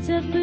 जब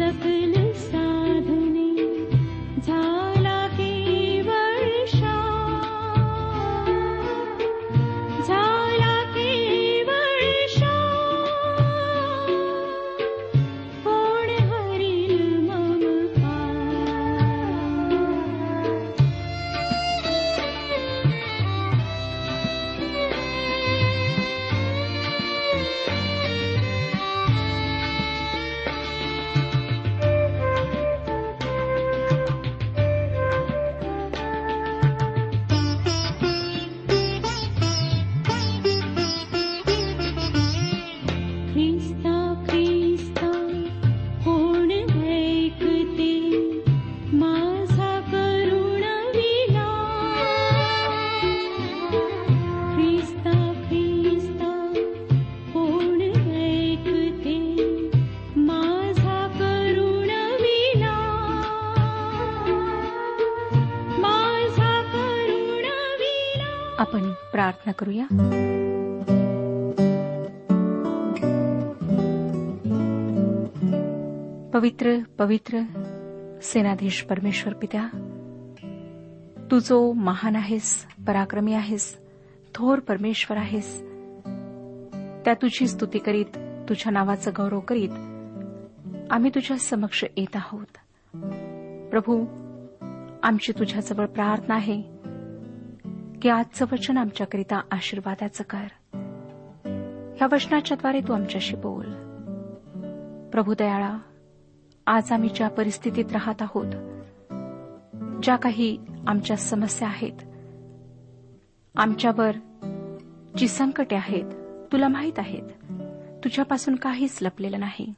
सकल प्रार्थना करूया पवित्र पवित्र सेनाधीश परमेश्वर पित्या तू जो महान आहेस पराक्रमी आहेस थोर परमेश्वर आहेस त्या तुझी स्तुती करीत तुझ्या नावाचं गौरव करीत आम्ही तुझ्या समक्ष येत आहोत. प्रभू आमची तुझ्याजवळ प्रार्थना आहे. की आजचं वचन आमच्याकरिता आशीर्वादाचं कर. ह्या वचनाच्याद्वारे तू आमच्याशी बोल. प्रभू दयाळा आज आम्ही ज्या परिस्थितीत राहत आहोत ज्या काही आमच्या समस्या आहेत आमच्यावर जी संकटे आहेत तुला माहीत आहेत तुझ्यापासून काहीच लपलेलं नाही.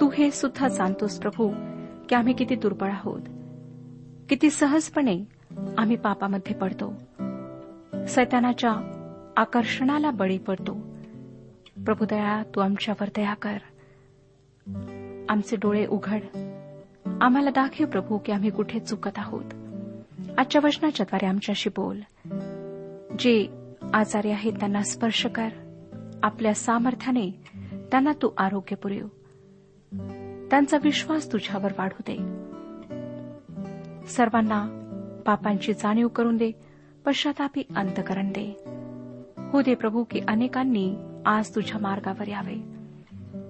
तू हे सुद्धा जाणतोस प्रभू की आम्ही किती दुर्बळ आहोत किती सहजपणे आम्ही पापामध्ये पडतो. सैतानाच्या आकर्षणाला बळी पडतो. प्रभुदया तू आमच्यावर दया कर. आमचे डोळे उघड. आम्हाला दाखव प्रभू की आम्ही कुठे चुकत आहोत. आजच्या वचनाच्याद्वारे आमच्याशी बोल. जे आजारी आहेत त्यांना स्पर्श कर. आपल्या सामर्थ्याने त्यांना तू आरोग्य पुरव. त्यांचा विश्वास तुझ्यावर वाढू दे. सर्वांना पापांची जाणीव करून दे. पश्चातापी अंतकरण दे. हो दे प्रभू की अनेकांनी आज तुझ्या मार्गावर यावे.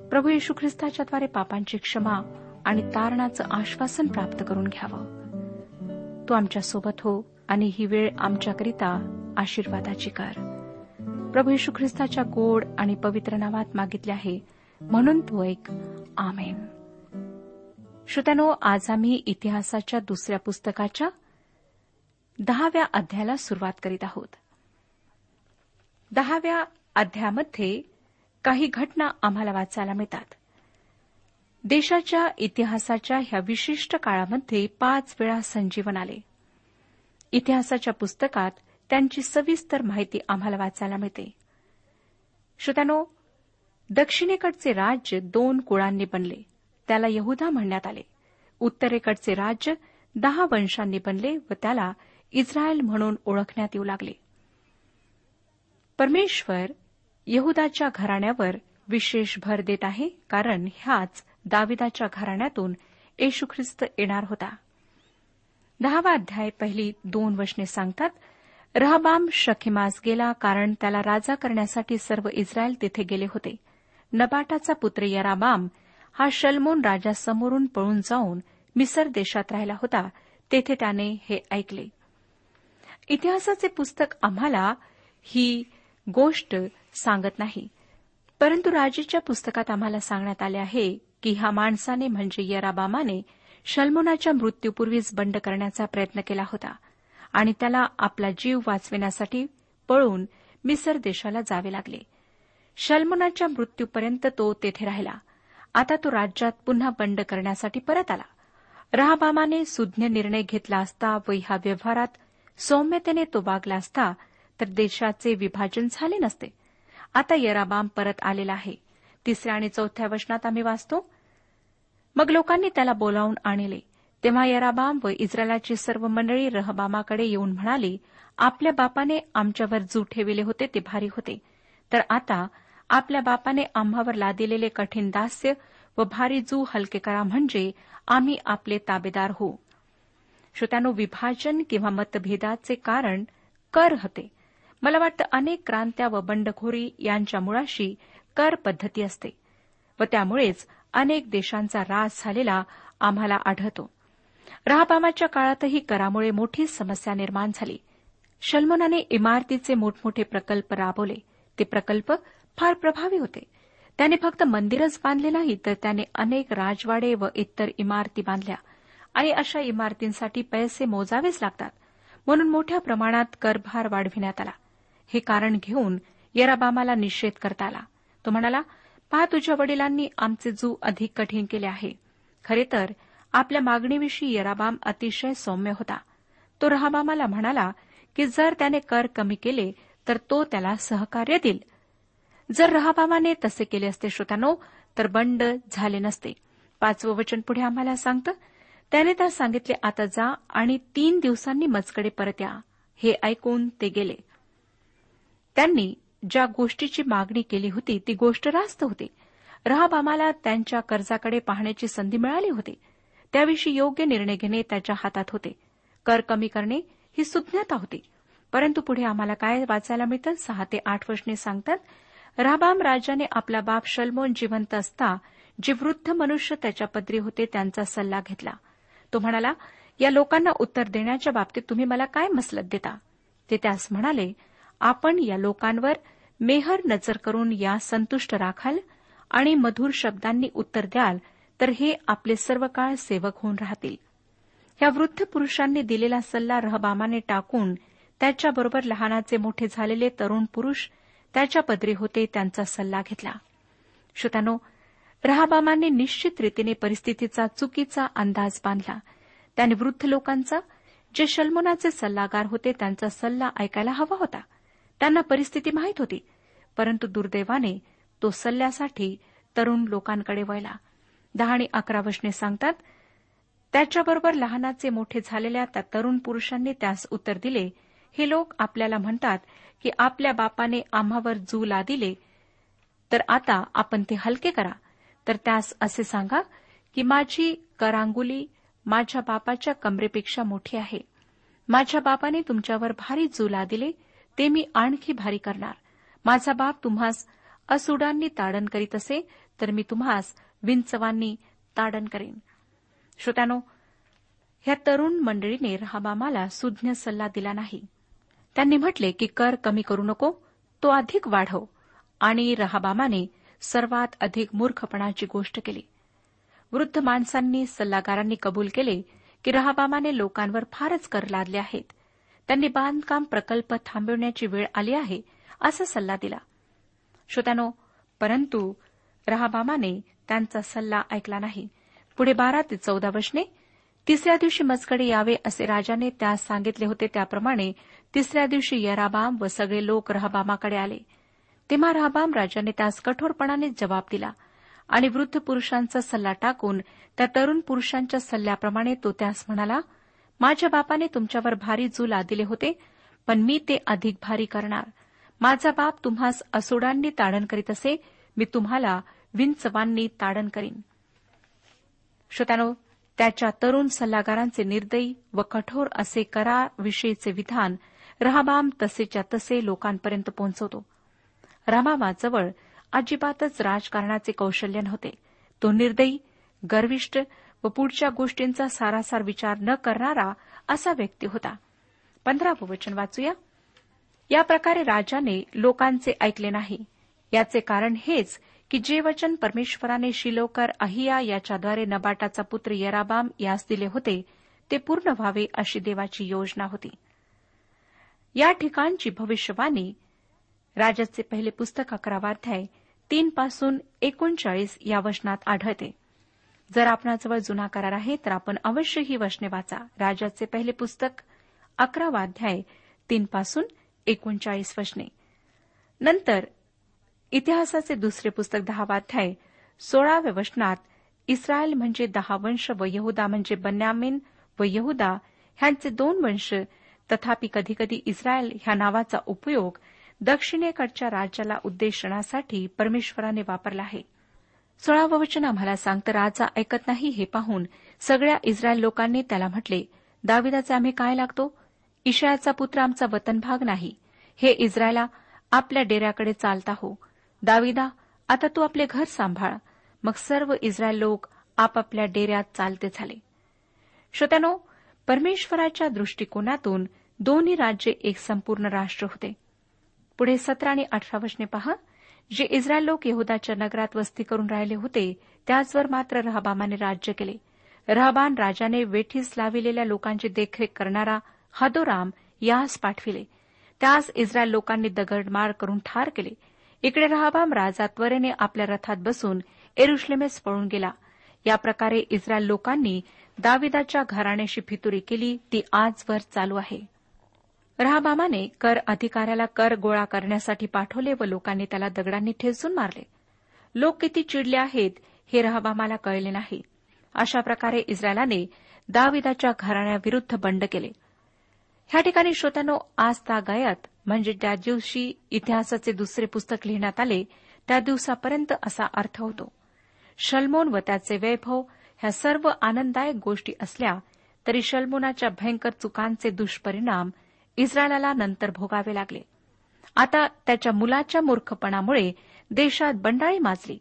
प्रभू येशू ख्रिस्ताच्याद्वारे पापांची क्षमा आणि तारणाचं आश्वासन प्राप्त करून घ्यावं. तू आमच्यासोबत हो आणि ही वेळ आमच्याकरिता आशीर्वादाची कर. प्रभू येशू ख्रिस्ताच्या गोड आणि पवित्र नावात मागितले आहे. म्हणून तू एक आमेन. श्रोत्यानो आज आम्ही इतिहासाच्या दुसऱ्या पुस्तकाच्या दहाव्या अध्यायाला सुरुवात करीत आहोत. दहाव्या अध्यायामध्ये काही घटना आम्हाला वाचायला मिळतात. देशाच्या इतिहासाच्या ह्या विशिष्ट काळामध्ये पाच वेळा संजीवन आले. इतिहासाच्या पुस्तकात त्यांची सविस्तर माहिती आम्हाला वाचायला मिळते. श्रोत्यानो दक्षिणेकडचे राज्य दोन कुळांनी बनले. त्याला यहुदा म्हणण्यात आले. उत्तरेकडचे राज्य दहा वंशांनी बनले व त्याला इस्रायल म्हणून ओळखण्यात येऊ लागले. परमेश्वर यहुदाच्या घराण्यावर विशेष भर देत आहे कारण ह्याच दाविदाच्या घराण्यातून येशू ख्रिस्त येणार होता. दहावा अध्याय पहिली दोन वचने सांगतात रहबाम शखिमास गेला कारण त्याला राजा करण्यासाठी सर्व इस्रायल तिथे गेले होते. नबाटाचा पुत्र यराबाम हा शलमोन राजासमोरून पळून जाऊन मिसर देशात राहिला होता. तेथे त्याने हे ऐकले. इतिहासाचे पुस्तक आम्हाला ही गोष्ट सांगत नाही. परंतु राजेच्या पुस्तकात आम्हाला सांगण्यात आले आहे की ह्या माणसाने म्हणजे यराबामाने शल्मोनाच्या मृत्यूपूर्वीच बंड करण्याचा प्रयत्न केला होता आणि त्याला आपला जीव वाचविण्यासाठी पळून मिसर देशाला जावे लागले. शल्मोनाच्या मृत्यूपर्यंत तो तेथे राहिला. आता तो राज्यात पुन्हा बंड करण्यासाठी परत आला. रहाबामाने सुज्ञ निर्णय घेतला असता व ह्या व्यवहारात सौम्यतेने तो वागला असता तर देशाचे विभाजन झाले नसते. आता यराबाम परत आलेला आहे. तिसऱ्या आणि चौथ्या वचनात आम्ही वाचतो. मग लोकांनी त्याला बोलावून आणले. तेव्हा यराबाम व इस्रायलाची सर्व मंडळी रहबामाकडे येऊन म्हणाली आपल्या बापाने आमच्यावर जू ठेविले होते ते भारी होते. तर आता आपल्या बापाने आम्हावर लादिलेले कठीण दास्य व भारी जू हलके करा म्हणजे आम्ही आपले ताबेदार होऊ. श्रोत्यानो विभाजन किंवा मतभेदाचे कारण कर होते. मला वाटतं अनेक क्रांत्या व बंडखोरी यांच्या मुळाशी कर पद्धती असते व त्यामुळेच अनेक देशांचा रास झालेला आम्हाला आढळतो. राहबामाच्या काळातही करामुळे मोठी समस्या निर्माण झाली. शल्मोनाने इमारतीचे मोठमोठे प्रकल्प राबवले. ते प्रकल्प फार प्रभावी होते. त्याने फक्त मंदिरच बांधले नाही तर त्याने अनेक राजवाडे व इतर इमारती बांधल्या. आणि अशा इमारतींसाठी पैसे मोजावेच लागतात. म्हणून मोठ्या प्रमाणात करभार वाढविण्यात आला. हे कारण घेऊन येराबामाला निषेध करता आला. तो म्हणाला पहा तुझ्या वडिलांनी आमचे जू अधिक कठीण केले आहे. खरे तर आपल्या मागणीविषयी यराबाम अतिशय सौम्य होता. तो रहाबामाला म्हणाला की जर त्याने कर कमी केले तर तो त्याला सहकार्य देईल. जर रहाबामाने तसे केले असते श्रोतानो तर बंड झाले नसते. पाचवं वचन पुढे आम्हाला सांगतं त्याने त्या सांगितले आता जा आणि तीन दिवसांनी मजकडे परत या. हे ऐकून ते गेले. त्यांनी ज्या गोष्टीची मागणी केली होती ती गोष्ट रास्त होती रहाबामाला त्यांच्या कर्जाकडे पाहण्याची संधी मिळाली होती. त्याविषयी योग्य निर्णय घेणे त्याच्या हातात होते. कर कमी करणे ही सुज्ञता होती. परंतु पुढे आम्हाला काय वाचायला मिळतं? सहा ते आठ वर्षने सांगतात राबाम राजाने आपला बाप शलमोन जिवंत असता जे वृद्ध मनुष्य त्याच्या पदरी होते त्यांचा सल्ला घेतला. तो म्हणाला या लोकांना उत्तर देण्याच्या बाबतीत तुम्ही मला काय मसलत देता? ते त्यास म्हणाले आपण या लोकांवर मेहर नजर करून या संतुष्ट राखाल आणि मधुर शब्दांनी उत्तर द्याल तर हे आपले सर्व काळ सेवक होऊन राहतील. या वृद्ध पुरुषांनी दिलेला सल्ला रहबामाने टाकून त्याच्याबरोबर लहानाचे मोठे झालेले तरुण पुरुष त्याच्या पदरी होते त्यांचा सल्ला घेतला. श्रोत्यानो रहाबामाने निश्चित रीतीने परिस्थितीचा चुकीचा अंदाज बांधला. त्याने वृद्ध लोकांचा जे शल्मोनाचे सल्लागार होते त्यांचा सल्ला ऐकायला हवा होता. त्यांना परिस्थिती माहीत होती परंतु दुर्दैवाने तो सल्ल्यासाठी तरुण लोकांकडे वळला. दहा आणि अकरा वशने सांगतात त्याच्याबरोबर लहानाचे मोठे झालेल्या त्या तरुण पुरुषांनी त्यास उत्तर दिले. हे लोक आपल्याला म्हणतात की आपल्या बापाने आम्हावर जू लादिले तर आता आपण ते हलके करा. तर त्यास असे सांगा की माझी करांगुली माझ्या बापाच्या कमरेपेक्षा मोठी आहे. माझ्या बापाने तुमच्यावर भारी जुला दिले ते मी आणखी भारी करणार. माझा बाप तुम्हास असुडांनी ताडण करीत असे तर मी तुम्हास विंचवांनी ताडण करेन. श्रोत्यानो ह्या तरुण मंडळीने रहाबामाला सुज्ञ सल्ला दिला नाही. त्यांनी म्हटले की कर कमी करू नको तो अधिक वाढव. आणि रहाबामाने सर्वात अधिक मूर्खपणाची गोष्ट केली. वृद्ध माणसांनी सल्लागारांनी कबूल केले की रहाबामाने लोकांवर फारच कर लादले आहेत. त्यांनी बांधकाम प्रकल्प थांबविण्याची वेळ आली आहे असा सल्ला दिला. श्रोत्यानो परंतु रहाबामाने त्यांचा सल्ला ऐकला नाही. पुढे बारा ते चौदा वशने तिसऱ्या दिवशी मजकडे यावे असे राजाने त्यास सांगितले होते. त्याप्रमाणे तिसऱ्या दिवशी यराबाम व सगळे लोक रहाबामाकडे आले. तेव्हा रहाबाम राजाने त्यास कठोरपणाने जबाब दिला आणि वृद्ध पुरुषांचा सल्ला टाकून त्या तरुण पुरुषांच्या सल्ल्याप्रमाणे तो त्यास म्हणाला माझ्या बापाने तुमच्यावर भारी जू लादिले होते पण मी ते अधिक भारी करणार. माझा बाप तुम्हास असोडांनी ताडण करीत असे मी तुम्हाला विंचवांनी ताडण करीन. श्रोत्यानो त्याच्या तरुण सल्लागारांचे निर्दयी व कठोर असे कराविषयीचे विधान रहाबाम तसेच्या तसे लोकांपर्यंत पोहोचवतो. रमामाजवळ अजिबातच राजकारणाचे कौशल्य नव्हते तो निर्दयी गर्विष्ठ व पुढच्या गोष्टींचा सारासार विचार न करणारा असा व्यक्ती होता. पंधरावं वचन वाचूया. या प्रकारे राजाने लोकांचे ऐकले नाही. याचे कारण हेच की जे वचन परमेश्वराने शिलोकर अहिया याच्याद्वारे नबाटाचा पुत्र यराबाम यास दिले होते ते पूर्ण व्हावे अशी देवाची योजना होती. या ठिकाणची भविष्यवाणी राजाचे पहिले पुस्तक अकरावाध्याय तीन पासून एकोणचाळीस या वचनात आढळते. जर आपणाजवळ जुना करार आहे तर आपण अवश्य ही वचने वाचा. राजाचे पहिले पुस्तक अकरावाध्याय तीन पासून एकोणचाळीस वचने. नंतर इतिहासाचे दुसरे पुस्तक दहावाध्याय सोळाव्या वचनात इस्रायल म्हणजे दहा वंश व यहुदा म्हणजे बन्यामीन व यहुदा ह्यांचे दोन वंश तथापि कधीकधी इस्रायल ह्या नावाचा उपयोग दक्षिणेकडच्या राज्याला उद्देशनासाठी परमेश्वराने वापरला आहे. सोळावं वचन आम्हाला सांगतं राजा ऐकत नाही हे पाहून सगळ्या इस्रायल लोकांनी त्याला म्हटले दाविदाचे आम्ही काय लागतो? इशायाचा पुत्र आमचा वतनभाग नाही. हे इस्रायला आपल्या डेऱ्याकडे चालता हो. दाविदा आता तू आपले घर सांभाळ. मग सर्व इस्रायल लोक आपापल्या डेऱ्यात चालते झाले. श्रोत्यानो परमेश्वराच्या दृष्टिकोनातून दोन्ही राज्ये एक संपूर्ण राष्ट्र होते. पुढे सतरा आणि अठरा वचने पहा. जे इस्रायल लोक यहदाच्या नगरात वस्ती करून राहिले होते त्याचवर मात्र रहबामाने राज्य केले. रहबान राजाने वेठीस लाविलेल्या लोकांची देखरेख करणारा हदोराम यास पाठविले. त्यास इस्रायल लोकांनी दगडमार करून ठार केले. इकडे रहाबाम राजा त्वरेने आपल्या रथात बसून एरुश्लेमेस पळून गेला. या प्रकारे इस्रायल लोकांनी दाविदाच्या घराण्याशी फितुरी केली ती आजवर चालू आहे. रहाबामाने कर अधिकाऱ्याला कर गोळा करण्यासाठी पाठवले व लोकांनी त्याला दगडांनी ठेचून मारले. लोक किती चिडले आहेत हे रहाबामाला कळले नाही. अशा प्रकारे इस्रायलाने दाविदाच्या घराण्याविरुद्ध बंड केले. ह्या ठिकाणी श्रोत्यानो आज गायत म्हणजे त्या दिवशी इतिहासाचे दुसरे पुस्तक लिहिण्यात आले त्या दिवसापर्यंत असा अर्थ होतो. शल्मोन व त्याचे वैभव ह्या सर्व आनंददायक गोष्टी असल्या तरी शल्मोनाच्या भयंकर चुकांचे दुष्परिणाम इस्रायलाला नंतर भोगावे लागले. आता त्याच्या मुलाच्या मूर्खपणामुळे देशात बंडाळी माजली.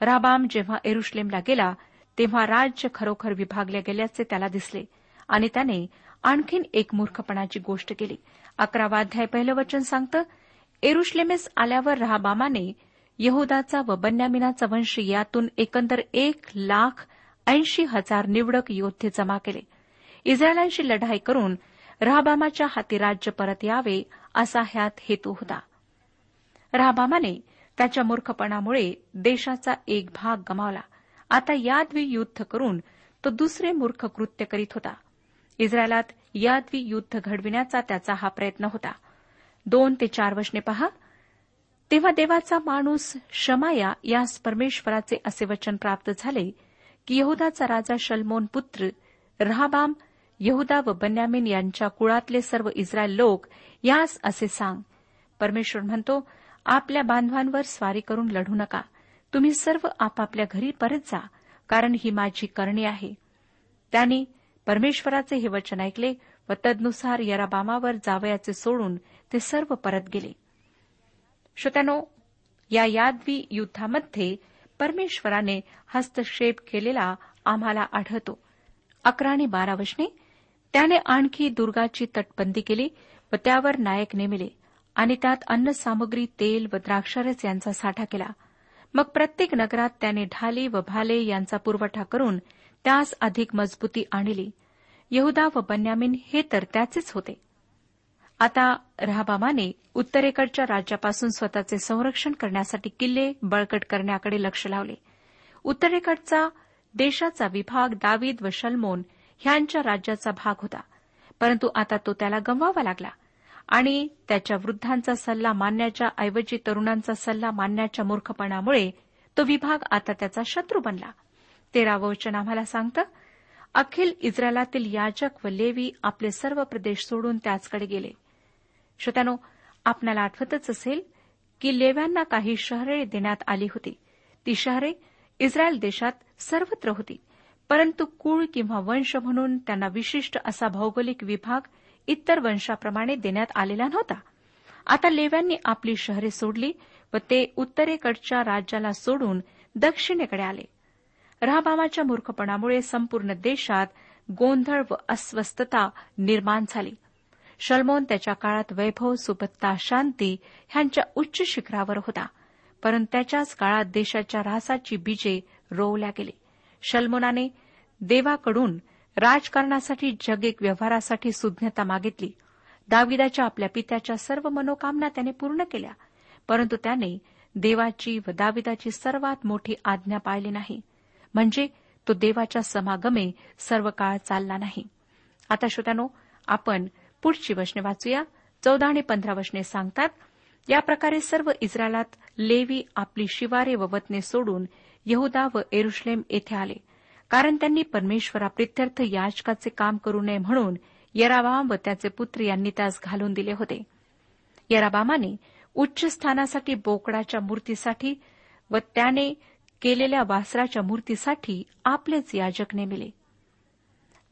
राबाम जेव्हा एरुश्लेमला गेला तेव्हा राज्य खरोखर विभागले गेल्याचे त्याला दिसले आणि त्याने आणखीन एक मूर्खपणाची गोष्ट केली. अकरावाध्याय पहिलं वचन सांगतं एरुश्लेमेस आल्यावर राहबामाने यहुदाचा व बन्यामिनाचा वंश यातून एकंदर एक लाख ऐंशी हजार निवडक योद्धे जमा केले. इस्रायलांशी लढाई करून राहबामाच्या हाती राज्य परत यावे असा ह्यात हेतू होता. राहबामाने त्याच्या मूर्खपणामुळे देशाचा एक भाग गमावला. आता याद्वी युद्ध करून तो दुसरे मूर्ख कृत्य करीत होता. इस्रायलात याद्वी युद्ध घडविण्याचा त्याचा हा प्रयत्न होता. दोन ते चार वचने पहा. तेव्हा देवाचा माणूस शमाया यास परमेश्वराचे असे वचन प्राप्त झाले की यहुदाचा राजा शलमोन पुत्र रहाबाम यहुदा व बन्यामीन यांच्या कुळातले सर्व इस्रायल लोक यास असे सांग. परमेश्वर म्हणतो आपल्या बांधवांवर स्वारी करून लढू नका. तुम्ही सर्व आपापल्या घरी परत जा कारण ही माझी करणी आहे. त्याने परमेश्वराचे हे वचन ऐकले व तदनुसार यराबामावर जावयाचे सोडून ते सर्व परत गेले. श्रोत्यानो या यादवी युद्धामध्ये परमेश्वराने हस्तक्षेप केलेला आम्हाला आढळतो. अकरा आणि बारा वचने त्याने आणखी दुर्गाची तटबंदी केली व त्यावर नायक नेमिले आणि त्यात अन्नसामग्री तेल व द्राक्षारस यांचा साठा केला. मग प्रत्येक नगरात त्याने ढाली व भाले यांचा पुरवठा करून त्यास अधिक मजबूती आणली. यहुदा व बन्यामीन हे तर त्याचेच होते. आता रहाबामाने उत्तरेकडच्या राज्यापासून स्वतःचे संरक्षण करण्यासाठी किल्ले बळकट करण्याकडे लक्ष लावले. उत्तरेकडचा देशाचा विभाग दावीद व शलमोन ह्यांच्या राज्याचा भाग होता. परंतु आता तो त्याला गमवावा लागला. आणि त्याच्या वृद्धांचा सल्ला मानण्याच्या ऐवजी तरुणांचा सल्ला मानण्याच्या मूर्खपणामुळे तो विभाग आता त्याचा शत्रू बनला. तेरावं वचन आम्हाला सांगतं अखिल इस्रायलातील याजक व लेवी आपले सर्व प्रदेश सोडून त्याचकडे गेले. श्रोत्यानो आपल्याला आठवतच असेल की लेव्यांना काही शहरे देण्यात आली होती. ती शहरे इस्रायल देशात सर्वत्र होती. परंतु कुळ किंवा वंश म्हणून त्यांना विशिष्ट असा भौगोलिक विभाग इतर वंशाप्रमाणे देण्यात आलेला नव्हता. आता लेव्यांनी आपली शहरे सोडली व ते उत्तरेकडच्या राज्याला सोडून दक्षिणेकडे आले. रहाबामाच्या मूर्खपणामुळे संपूर्ण देशात गोंधळ व अस्वस्थता निर्माण झाली. शलमोन त्याच्या काळात वैभव सुबत्ता शांती ह्यांच्या उच्च शिखरावर होता परंतु त्याच्याच काळात देशाच्या रासाची बीजे रोवल्या गेली. शल्मोनाने देवाकडून राजकारणासाठी जगिक व्यवहारासाठी सुज्ञता मागितली. दाविदाच्या आपल्या पित्याच्या सर्व मनोकामना त्याने पूर्ण केल्या परंतु त्याने देवाची व दाविदाची सर्वात मोठी आज्ञा पाळली नाही. म्हणजे तो देवाच्या समागमे सर्व काळ चालला नाही. आता श्रोत्यानो आपण पुढची वचने वाचूया. चौदा आणि पंधरा वचने सांगतात या प्रकारे सर्व इस्रायलात लेवी आपली शिवारे व वतने सोडून यहुदा व एरुश्लेम येथे आले. कारण त्यांनी परमेश्वरा प्रित्यर्थ याचकाचे काम करू नये म्हणून यराबाम व त्याचे पुत्र यांनी त्यास घालून दिले होते. यराबामाने उच्च स्थानासाठी बोकडाच्या मूर्तीसाठी व त्याने केलेल्या वासराच्या मूर्तीसाठी आपलेच याजक नेमिले.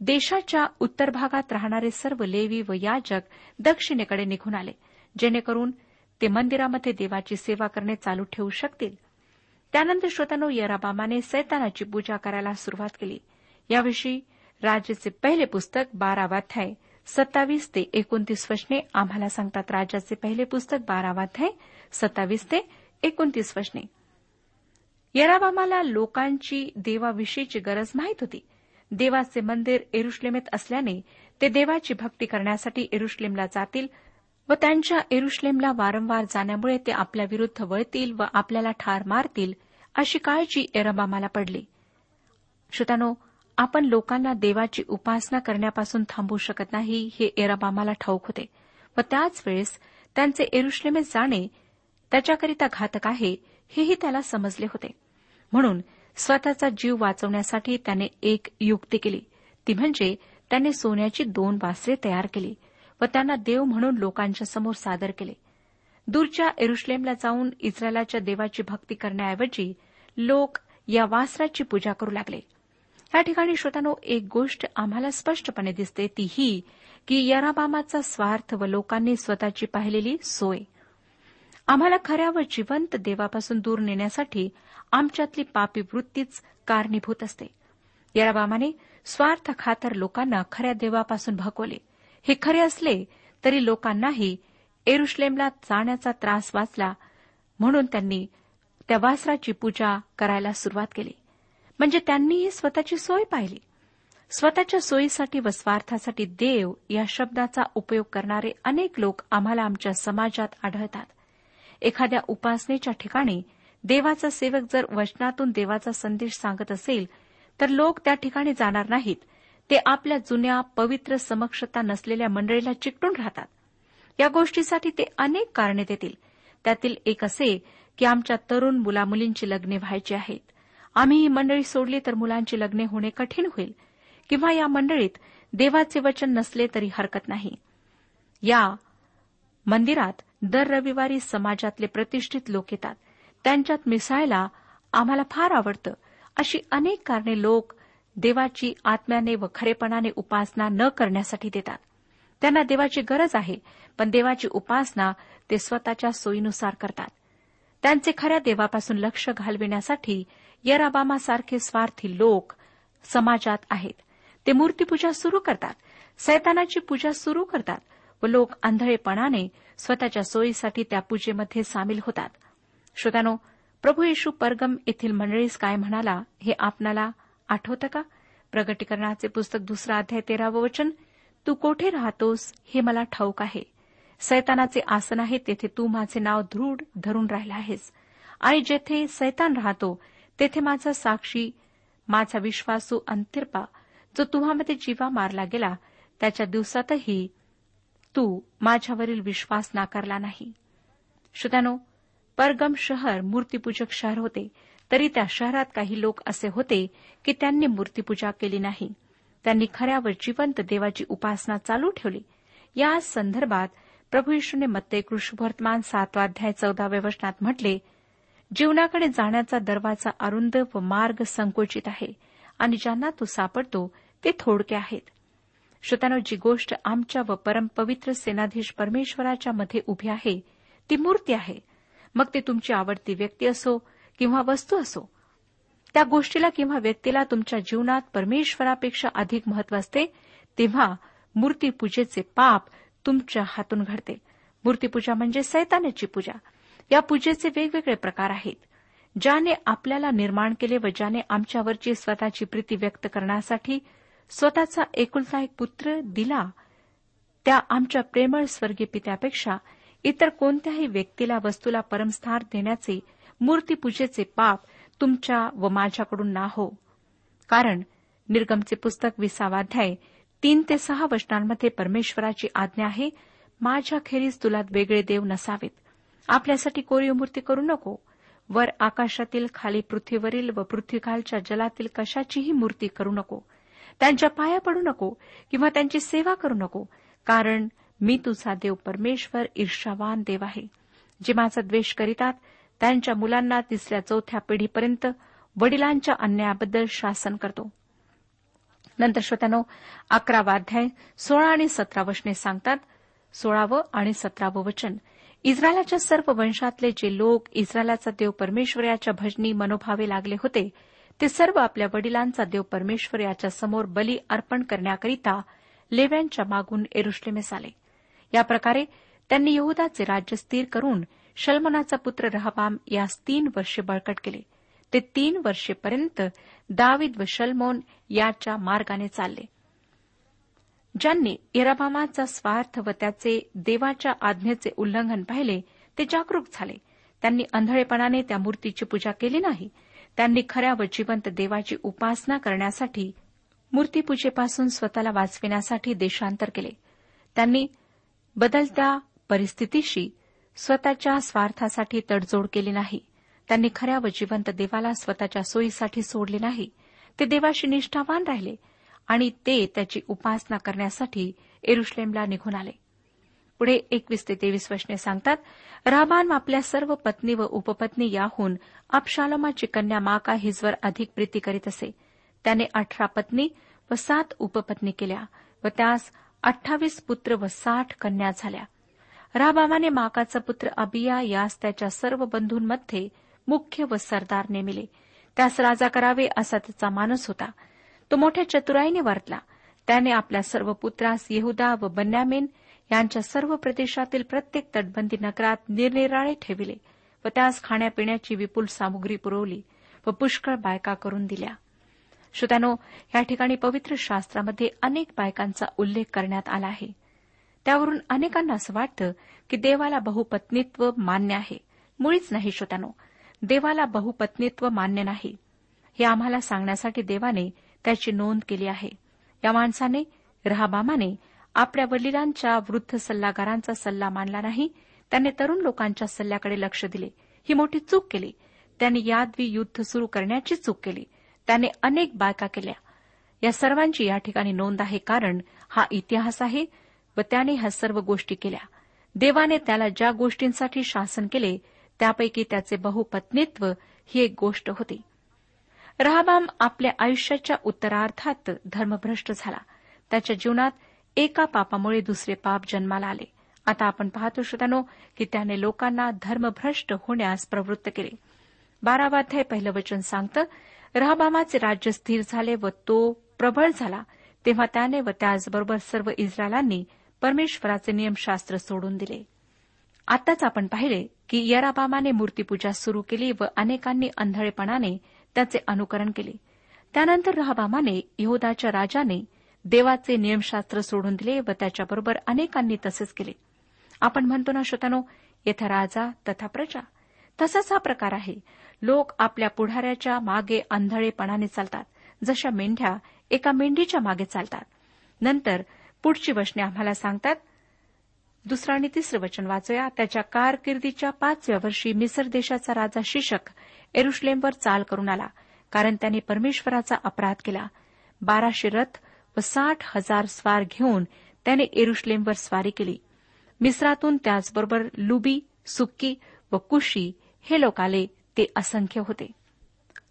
देशाच्या उत्तर भागात राहणारे सर्व लेवी व याजक दक्षिणेकडे निघून आले जेणेकरून ते मंदिरामध्ये देवाची सेवा करणे चालू ठेवू शकतील. त्यानंतर श्रोतानो यराबामाने सैतानाची पूजा करायला सुरुवात केली. याविषयी राजाचे पहिले पुस्तक बारावाध्याय सत्तावीस ते एकोणतीस वचने आम्हाला सांगतात. राजाचे पहिले पुस्तक बारावाध्याय सत्तावीस ते एकोणतीस वचने. यराबामाला लोकांची देवाविषयीची गरज माहीत होती. देवाचे मंदिर एरुश्लेमेत असल्याने ते देवाची भक्ती करण्यासाठी एरुश्लेमला जातील व त्यांच्या एरुश्लेमला वारंवार जाण्यामुळे ते आपल्या विरुद्ध वळतील व आपल्याला ठार मारतील अशी काळजी एरबामाला पडली. श्रोतानो आपण लोकांना देवाची उपासना करण्यापासून थांबू शकत नाही हे एरबामाला ठाऊक होते. व त्याच वेळेस त्यांचे एरुश्लेमेत जाणे त्याच्याकरिता घातक आहे हेही त्याला समजले होते. म्हणून स्वतःचा जीव वाचवण्यासाठी त्याने एक युक्ती केली. ती म्हणजे त्याने सोन्याची दोन वासरे तयार केली. व त्यांना देव म्हणून लोकांच्या समोर सादर केले. दूरच्या एरुश्लेमला जाऊन इस्रायलाच्या देवाची भक्ती करण्याऐवजी लोक या वासराची पूजा करू लागले. या ठिकाणी श्रोतानो एक गोष्ट आम्हाला स्पष्टपणे दिसते ती ही की यराबामाचा स्वार्थ व लोकांनी स्वतःची पाहिलेली सोय. आम्हाला खऱ्या व जिवंत देवापासून दूर नेण्यासाठी आमच्यातली पापी वृत्तीच कारणीभूत असते. यराबामाने स्वार्थ खातर लोकांना खऱ्या देवापासून भकवले हे खरे असले तरी लोकांनाही एरुश्लेमला जाण्याचा त्रास वाचला म्हणून त्यांनी त्या वासराची पूजा करायला सुरुवात केली. म्हणजे त्यांनीही स्वतःची सोय पाहिली. स्वतःच्या सोयीसाठी व स्वार्थासाठी देव या शब्दाचा उपयोग करणारे अनेक लोक आम्हाला आमच्या समाजात आढळतात. एखाद्या उपासनेच्या ठिकाणी देवाचा सेवक जर वचनातून देवाचा संदेश सांगत असेल तर लोक त्या ठिकाणी जाणार नाहीत. ते आपल्या जुन्या पवित्र समक्षता नसलेल्या मंडळीला चिकटून राहतात. या गोष्टीसाठी ते अनेक कारणे देतील. त्यातील एक असे की आमच्या तरुण मुलामुलींची लग्ने व्हायची आहेत. आम्ही ही मंडळी सोडली तर मुलांची लग्ने होणे कठीण होईल. किंवा या मंडळीत देवाचे वचन नसले तरी हरकत नाही. या मंदिरात दर रविवारी समाजातले प्रतिष्ठित लोक येतात. त्यांच्यात मिसळायला आम्हाला फार आवडतं. अशी अनेक कारणे लोक देवाची आत्म्याने व खरेपणाने उपासना न करण्यासाठी देतात. त्यांना देवाची गरज आहे पण देवाची उपासना ते स्वतःच्या सोयीनुसार करतात. त्यांचे खऱ्या देवापासून लक्ष घालविण्यासाठी यराबामासारखे स्वार्थी लोक समाजात आहेत. ते मूर्तीपूजा सुरू करतात सैतानाची पूजा सुरू करतात व लोक आंधळेपणाने स्वतःच्या सोयीसाठी त्या पूजेमध्ये सामील होतात. श्रोत्यानो प्रभू येशू परगम येथील मंडळीस काय म्हणाला हे आपणाला आठवतं का? प्रगटीकरणाचे पुस्तक दुसरा अध्याय तेरावं वचन तू कोठे राहतोस हे मला ठाऊक आहे. सैतानाचे आसन आहे तेथे तू माझे नाव दृढ धरून राहिला आहेस. आणि जेथे सैतान राहतो तेथे माझा साक्षी माझा विश्वासू अंतिरपा जो तुम्हामध्ये जीवा मारला गेला त्याच्या दिवसातही तू माझ्यावरील विश्वास नाकारला नाही. श्रोत्यानो परगम शहर मूर्तीपूजक शहर होते. तरी त्या शहरात काही लोक असे होते की त्यांनी मूर्तीपूजा केली नाही. त्यांनी खऱ्यावर जिवंत देवाची उपासना चालू ठेवली. या संदर्भात प्रभू यशूने मत्ते कृष्णवर्तमान सातवाध्याय चौदाव्या वचनात म्हटले जीवनाकडे जाण्याचा दरवाजा अरुंद व मार्ग संकुचित आहे आणि ज्यांना तो सापडतो ते थोडके आहेत. श्रोत्यानो जी गोष्ट आमच्या व परमपवित्र सेनाधीश परमेश्वराच्या मध्ये उभी आहे ती मूर्ती आहे. मग ती तुमची आवडती व्यक्ती असो किंवा वस्तू असो. त्या गोष्टीला किंवा व्यक्तीला तुमच्या जीवनात परमेश्वरापेक्षा अधिक महत्त्व असते तेव्हा मूर्तीपूजेचे पाप तुमच्या हातून घडते. मूर्तीपूजा म्हणजे सैतानाची पूजा. या पूजेचे वेगवेगळे प्रकार आहेत. ज्याने आपल्याला निर्माण केले व ज्याने आमच्यावरची स्वतःची प्रीती व्यक्त करण्यासाठी स्वतःचा एकुलता एक पुत्र दिला त्या आमच्या प्रेमळ स्वर्गीय पित्यापेक्षा इतर कोणत्याही व्यक्तीला वस्तूला परमस्थान देण्याचे मूर्तीपूजेचे पाप तुमच्या व माझ्याकडून ना हो कारण निर्गमचे पुस्तक विसावाध्याय तीन ते सहा वचनांमध्ये परमेश्वराची आज्ञा आहे माझ्याखेरीज तुला वेगळे देव नसावेत. आपल्यासाठी कोरीव मूर्ती करू नको. वर आकाशातील खाली पृथ्वीवरील व पृथ्वीखालच्या जलातील कशाचीही मूर्ती करू नको. त्यांच्या पाया पडू नको किंवा त्यांची सेवा करू नको कारण मी तुझा देव परमेश्वर ईर्षावान देव आहे. जे माझा द्वेष करीतात त्यांच्या मुलांना तिसऱ्या चौथ्या पिढीपर्यंत वडिलांच्या अन्यायाबद्दल शासन करतो. नंतर श्रोत्यानो अकरावाध्याय सोळा आणि सतरा वचने सांगतात सोळावं आणि सतरावं वचन. इस्रायलाच्या सर्व वंशातले जे लोक इस्रायलाचा देव परमेश्वर याच्या भजनी मनोभावे लागले होते ते सर्व आपल्या वडिलांचा देव परमेश्वर याच्या समोर बली अर्पण करण्याकरिता लेव्यांच्या मागून एरुश्लेमेस आले. या प्रकारे त्यांनी यहदाचे राज्य स्थिर करून शल्मनाचा पुत्र रहबाम यास तीन वर्षे बळकट केले. ते तीन वर्षेपर्यंत दावीद व शलमोन याच्या मार्गाने चालले. ज्यांनी इराबामाचा स्वार्थ व त्याचे देवाच्या आज्ञेचे उल्लंघन पाहिले ते जागरूक झाले. त्यांनी अंधळेपणाने त्या मूर्तीची पूजा केली नाही. त्यांनी खऱ्या व जिवंत देवाची उपासना करण्यासाठी मूर्तीपूजेपासून स्वतःला वाचविण्यासाठी देशांतर केले. त्यांनी बदलत्या परिस्थितीशी स्वतःच्या स्वार्थासाठी तडजोड केली नाही. त्यांनी खऱ्या व जिवंत देवाला स्वतःच्या सोयीसाठी सोडले नाही. ते देवाशी निष्ठावान राहिले आणि ते त्याची उपासना करण्यासाठी एरुश्लेमला निघून आले. पुढे एकवीस ते तेवीस वशने सांगतात राबान आपल्या सर्व पत्नी व उपपत्नी याहून अपशालोमाची कन्या माका हिजवर अधिक प्रीती करीत असे. त्याने अठरा पत्नी व सात उपपत्नी केल्या व त्यास अठ्ठावीस पुत्र व साठ कन्या झाल्या. राबामाने माकाचा पुत्र अबिया यास त्याच्या सर्व बंधूंमध्ये मुख्य व सरदार नेमिले. त्यास राजा करावे असा त्याचा मानस होता. तो मोठ्या चतुराईने वर्तला त्याने आपल्या सर्व पुत्रास येहुदा व बन्यामेन यांच्या सर्व प्रदेशातील प्रत्येक तटबंदी नगरात निरनिराळे ठेविले व त्यास खाण्यापिण्याची विपुल सामुग्री पुरवली व पुष्कळ बायका करून दिल्या. श्रोत्यानो या ठिकाणी पवित्र शास्त्रामध्ये अनेक बायकांचा उल्लेख करण्यात आला आहे. त्यावरून अनेकांना असं वाटतं की देवाला बहुपत्नीत्व मान्य आहे. मुळीच नाही श्रोत्यानो देवाला बहुपत्नीत्व मान्य नाही. हे आम्हाला सांगण्यासाठी देवाने त्याची नोंद केली आहे. या माणसाने रहाबामाने आपल्या वडिलांच्या वृद्ध सल्लागारांचा सल्ला मानला नाही त्याने तरुण लोकांच्या सल्ल्याकडे लक्ष दिले. ही मोठी चूक केली. त्याने यादवी युद्ध सुरू करण्याची चूक केली. त्याने अनेक बायका केल्या. या सर्वांची या ठिकाणी नोंद आहे कारण हा इतिहास आहे. व त्याने ह्या सर्व गोष्टी केल्या. देवाने त्याला ज्या गोष्टींसाठी शासन केले त्यापैकी त्याचे बहुपत्नीत्व ही एक गोष्ट होती. रहाबाम आपल्या आयुष्याच्या उत्तरार्धात धर्मभ्रष्ट झाला. त्याच्या जीवनात एका पापामुळे दुसरे पाप जन्माला आले. आता आपण पाहतो श्रोतानो की त्याने लोकांना धर्मभ्रष्ट होण्यास प्रवृत्त केले. बारावाध्याय पहिलं वचन सांगतं रहबामाचे राज्य स्थिर झाले व तो प्रबळ झाला. तेव्हा त्याने व त्याचबरोबर सर्व इस्रायलांनी परमेश्वराचे नियमशास्त्र सोडून दिले. आताच आपण पाहिले की यराबामाने मूर्तीपूजा सुरू केली व अनेकांनी अंधळेपणाने त्याचे अनुकरण केले. त्यानंतर रहबामाने यहदाच्या राजाने देवाचे नियमशास्त्र सोडून दिले व त्याच्याबरोबर अनेकांनी तसेच केले. आपण म्हणतो ना श्रोतानो येथे राजा तथा प्रजा. तसाच हा प्रकार आहे. लोक आपल्या पुढाऱ्याच्या मागे आंधळेपणाने चालतात. जशा मेंढ्या एका मेंढीच्या मागे चालतात. नंतर पुढची वचने आम्हाला सांगतात. दुसरं आणि तिसरं वचन वाचूया. त्याच्या कारकिर्दीच्या पाचव्या वर्षी मिसर देशाचा राजा शिशक एरुश्लेमवर चाल करून आला कारण त्याने परमेश्वराचा अपराध केला. बाराशे रथ व साठ हजार स्वार घेऊन त्याने एरुश्लेमवर स्वारी केली. मिस्रातून त्याचबरोबर लुबी सुक्की व कुशी हे लोक आले ते असंख्य होते.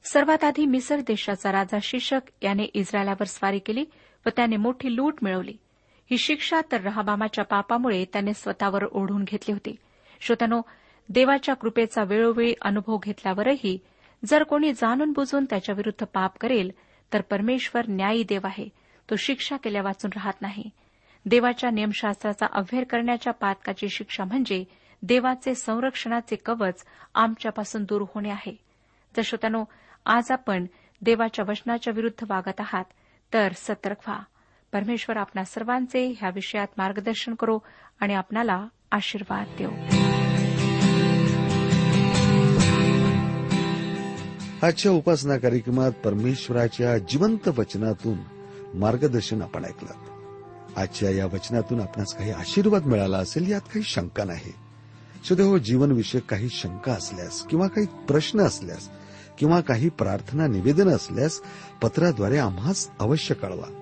सर्वात आधी मिसर देशाचा राजा शिशक याने इस्रायलावर स्वारी केली व त्याने मोठी लूट मिळवली. ही शिक्षा तर रहाबामाच्या पापामुळे त्याने स्वतःवर ओढून घेतली होती. श्रोतनो देवाच्या कृपेचा वेळोवेळी अनुभव घेतल्यावरही जर कोणी जाणून बुजून त्याच्याविरुद्ध पाप करेल तर परमेश्वर न्यायी देव आहे. तो शिक्षा केल्या वाचून राहत नाही. देवाच्या नियमशास्त्राचा अव्हेर करण्याच्या पातकाची शिक्षा म्हणजे देवाचे संरक्षणाचे कवच आमच्यापासून दूर होणे आहे. जर श्रोत्यानो आज आपण देवाच्या वचनाच्या विरुद्ध वागत आहात तर सतर्क व्हा. परमेश्वर आपणा सर्वांचे ह्या विषयात मार्गदर्शन करो आणि आपणाला आशीर्वाद देऊ आजच्या उपासना कार्यक्रमात परमेश्वराच्या जिवंत वचनातून मार्गदर्शन आपण ऐकलं. आजच्या या वचनातून आपणास काही आशीर्वाद मिळाला असेल यात काही शंका नाही. सुदैव हो, जीवनविषयक काही शंका असल्यास किंवा काही प्रश्न असल्यास किंवा काही प्रार्थना निवेदन असल्यास पत्राद्वारे आम्हाच अवश्य कळवा.